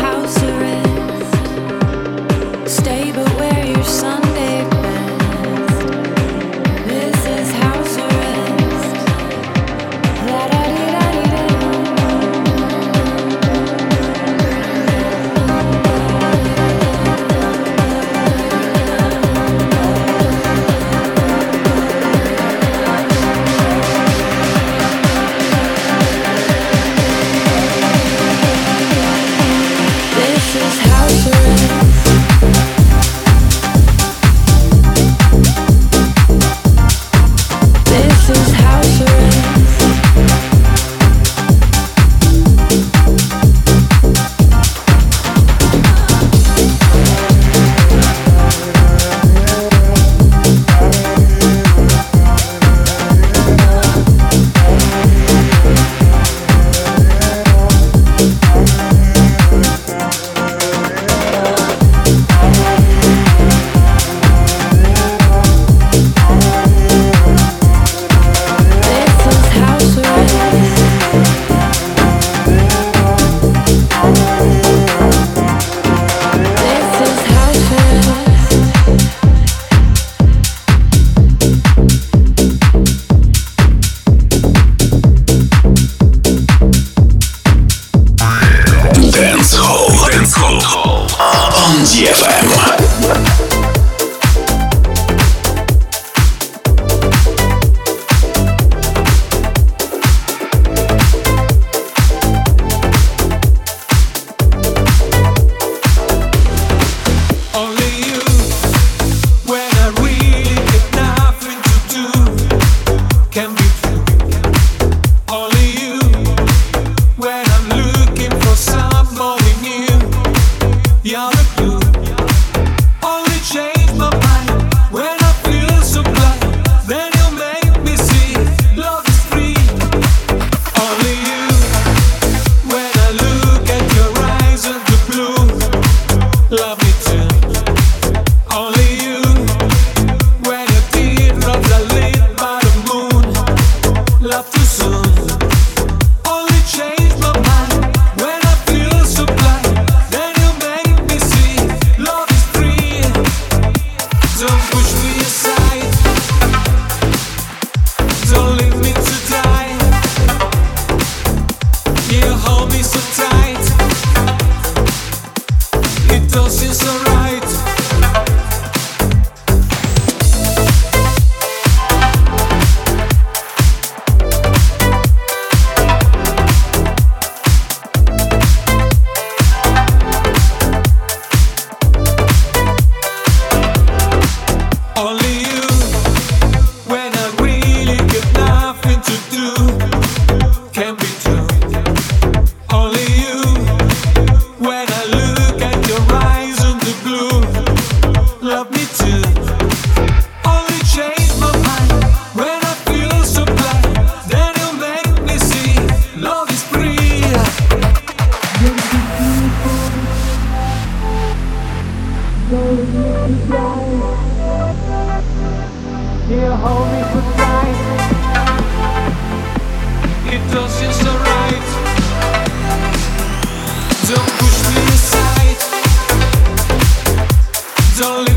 House Don't push me aside. Don't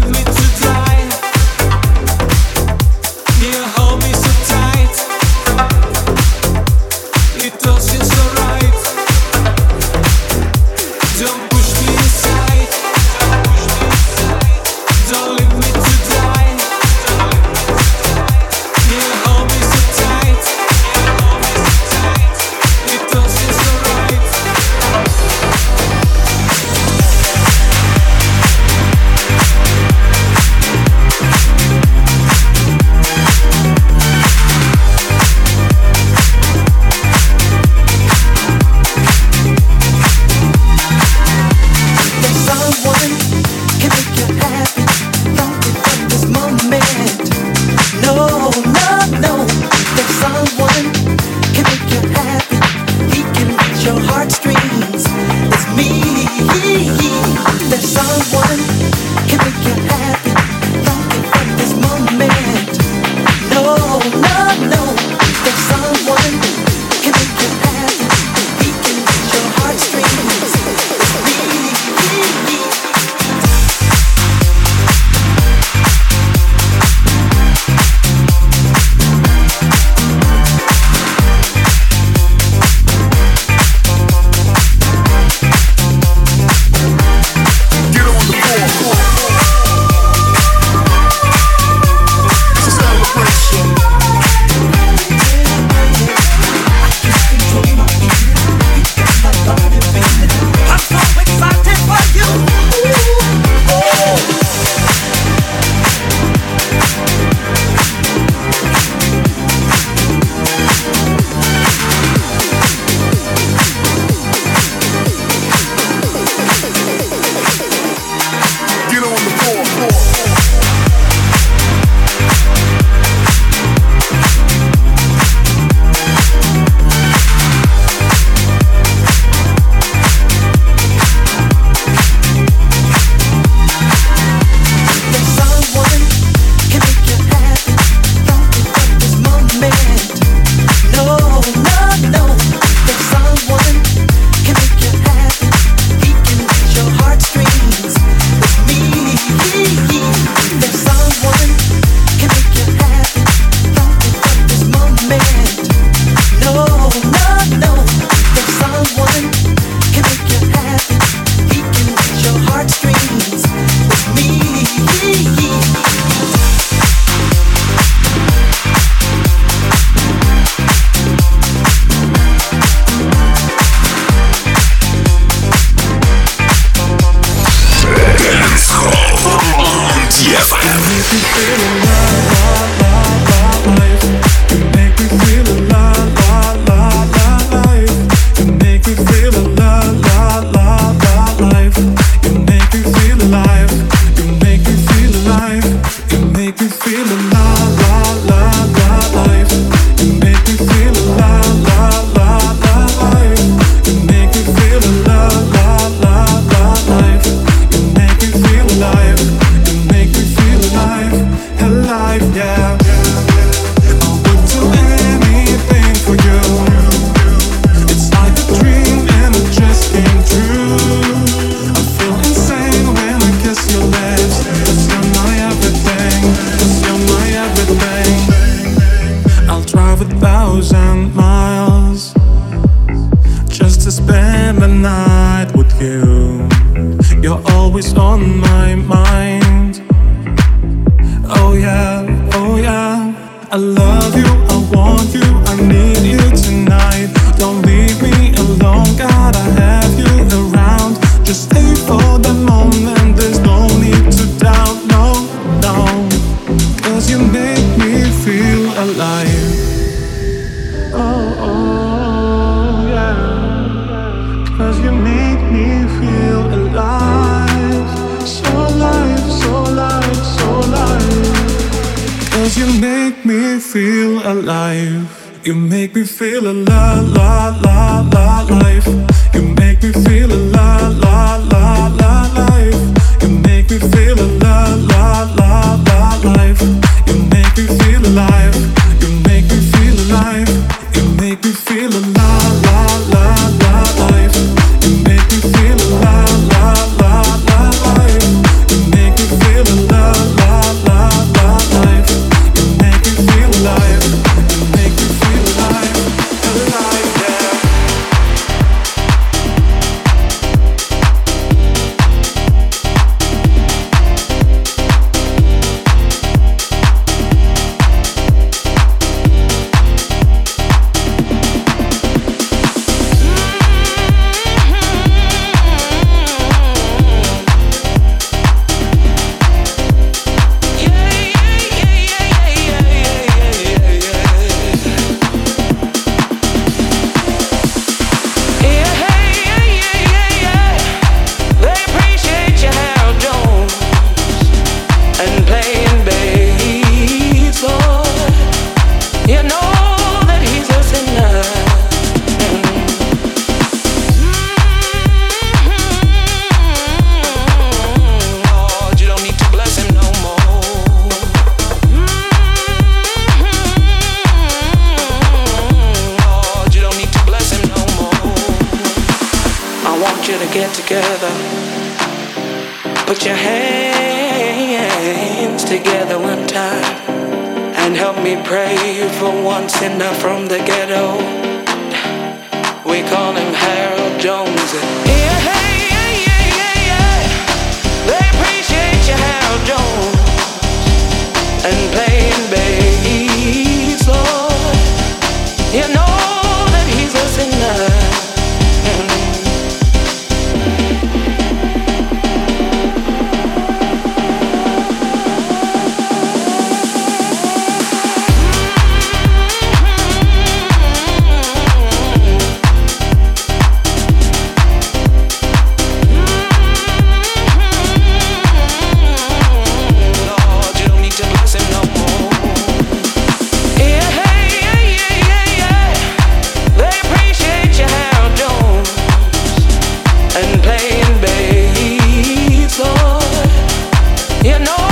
one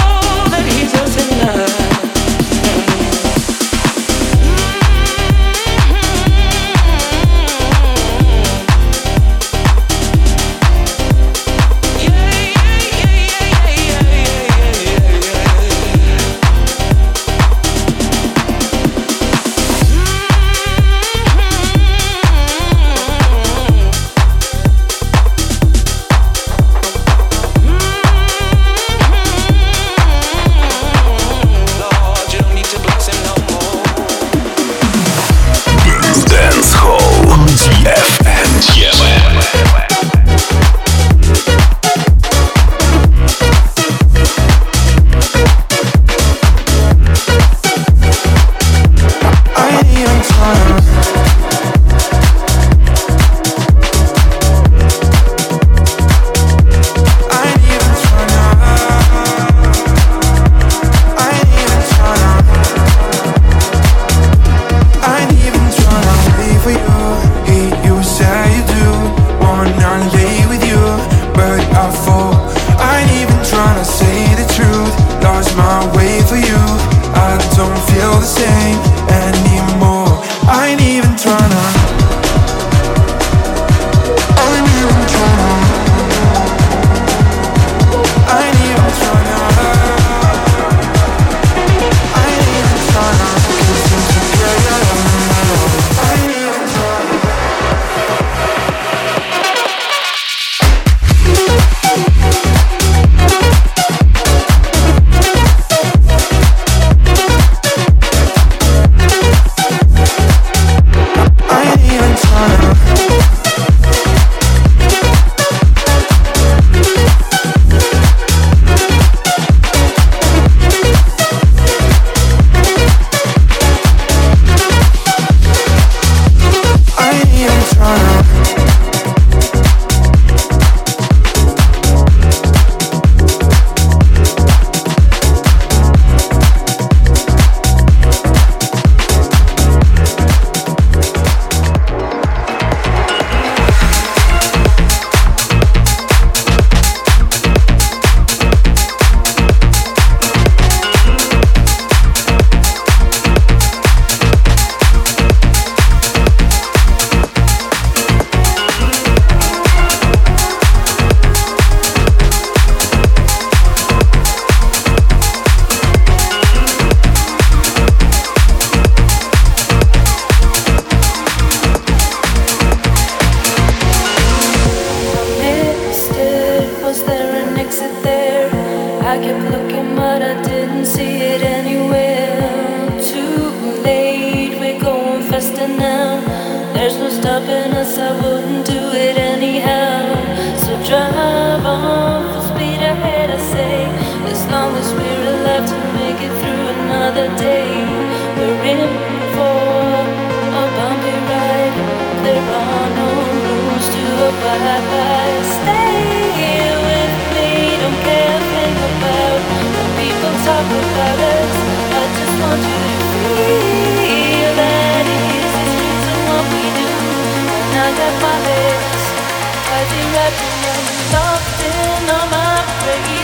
something on my brain.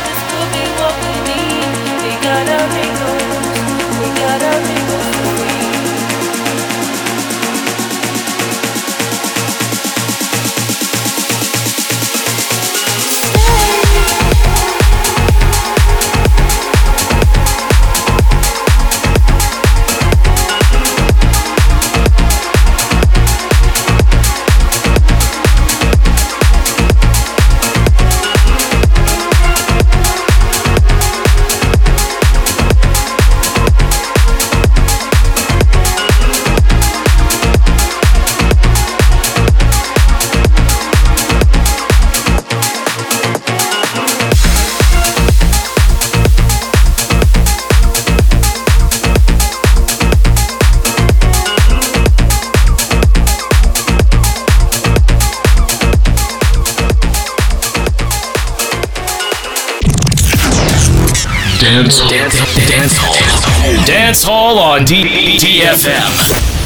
DFM.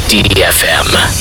DFM.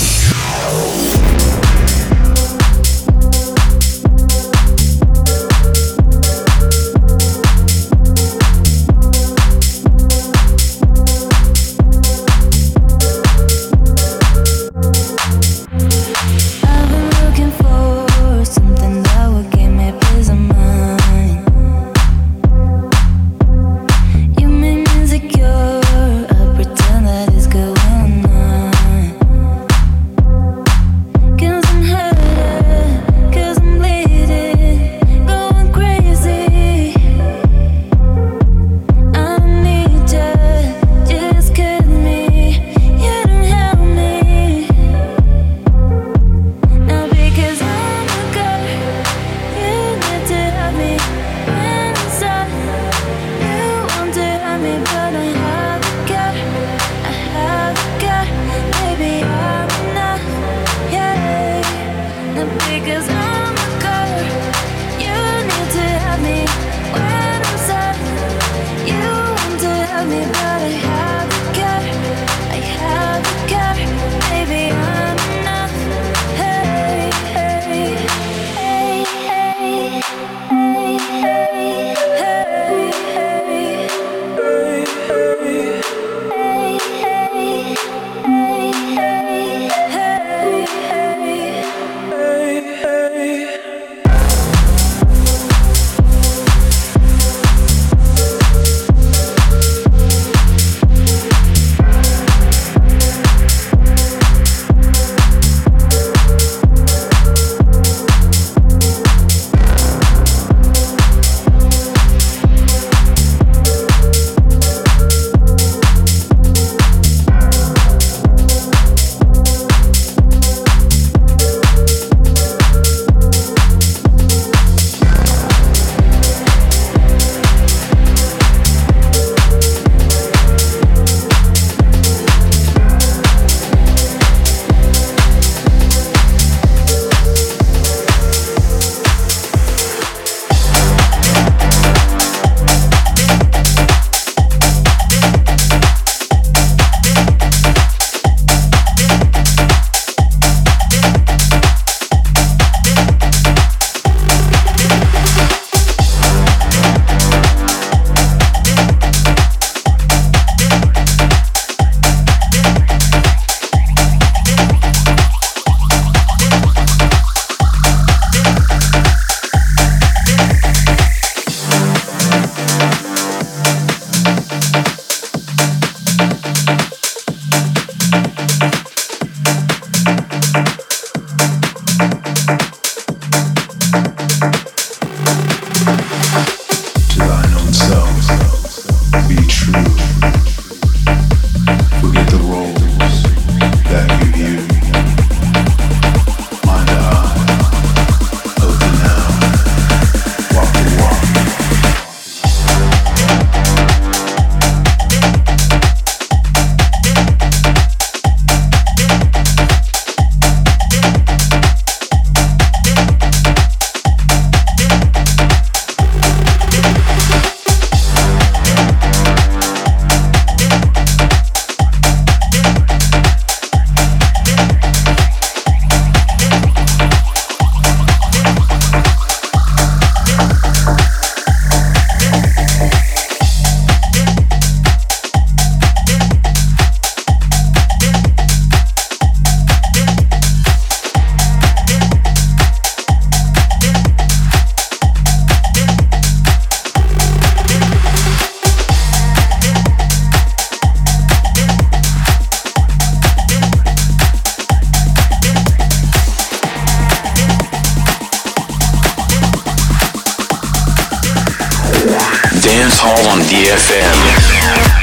Dance Hall on DFM.